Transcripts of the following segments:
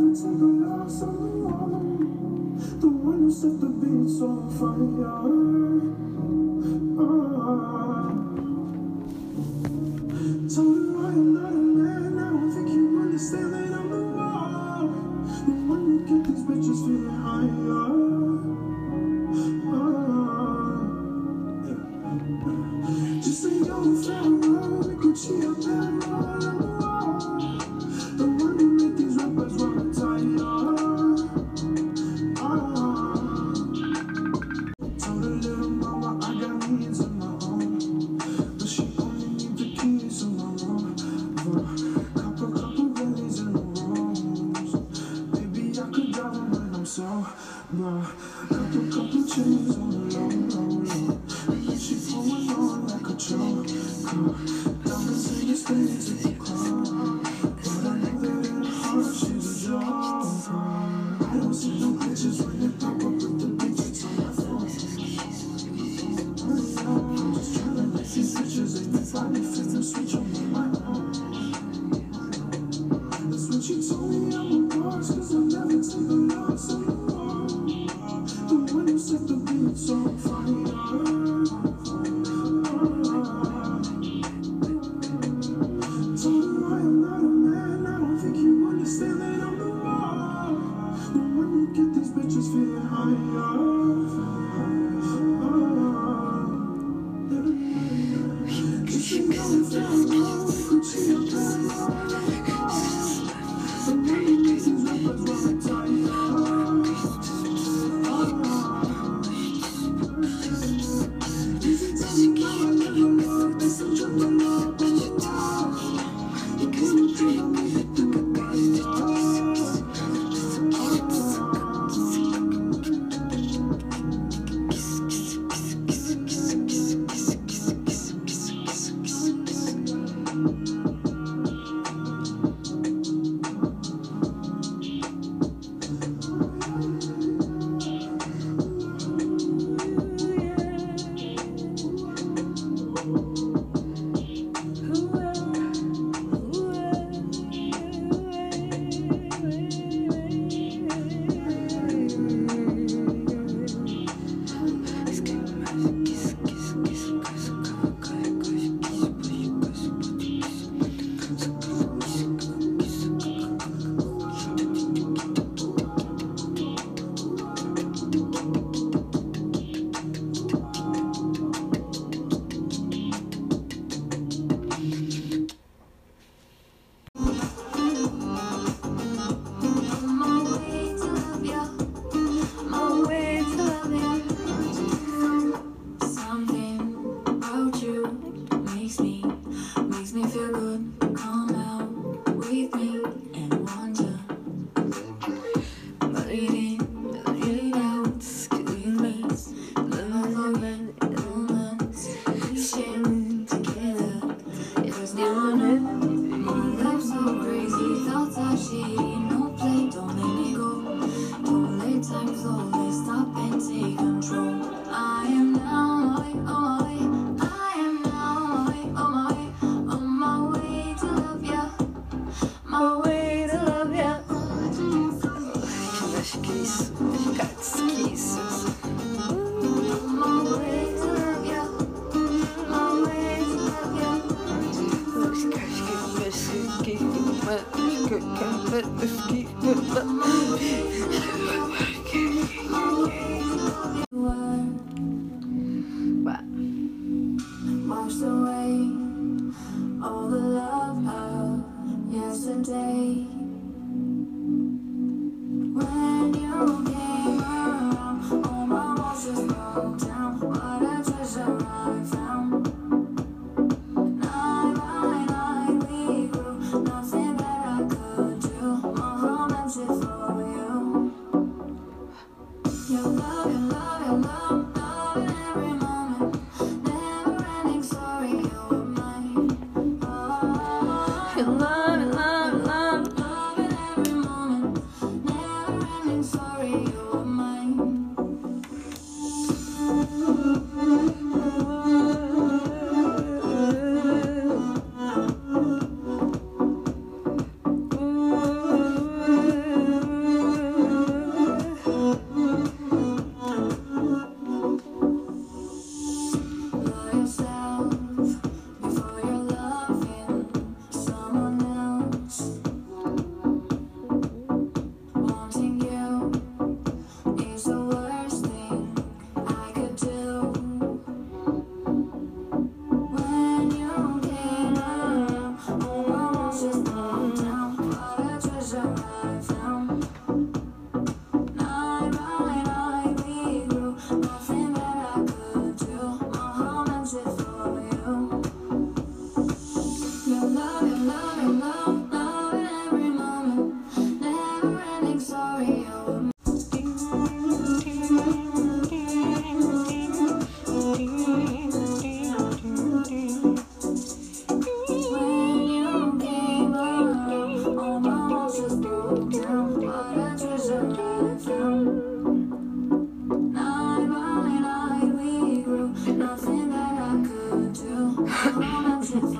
never take the last of the one The one who set the beats on fire. Told I am not a man, I don't think you understand that I'm the one The one who get these bitches feeling higher Jesus. 去海洋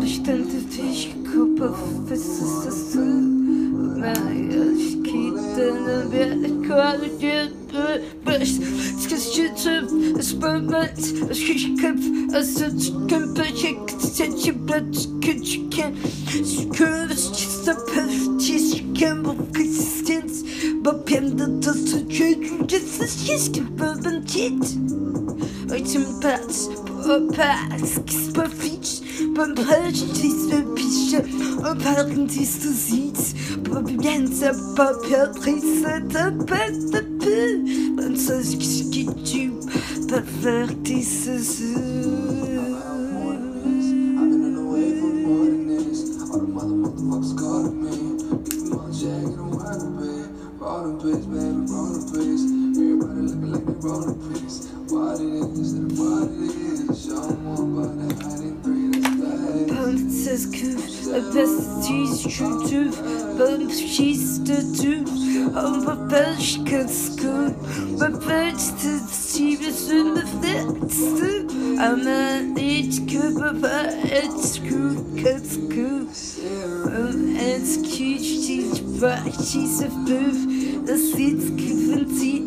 Bastante fiz culpa, fez Mas que não ver qual But sketched experiment as hiccup as a company such a blood could you. can curves just a purchase you can resistance but pen the dust to change just as just can it Item pads, pads, per fiets, per prejudice, per piche, un parentis to seats, per bienza, per pertrice, de pe, de pe, un sas qui tu, per they rolling pace. What it is, what it is. Show ein bestes Typ, beim schießte Typ, und ist in der Flechte, aber nicht Küppe, gut, und cute, she's bright, she's a booth, das sieht Küffen sie,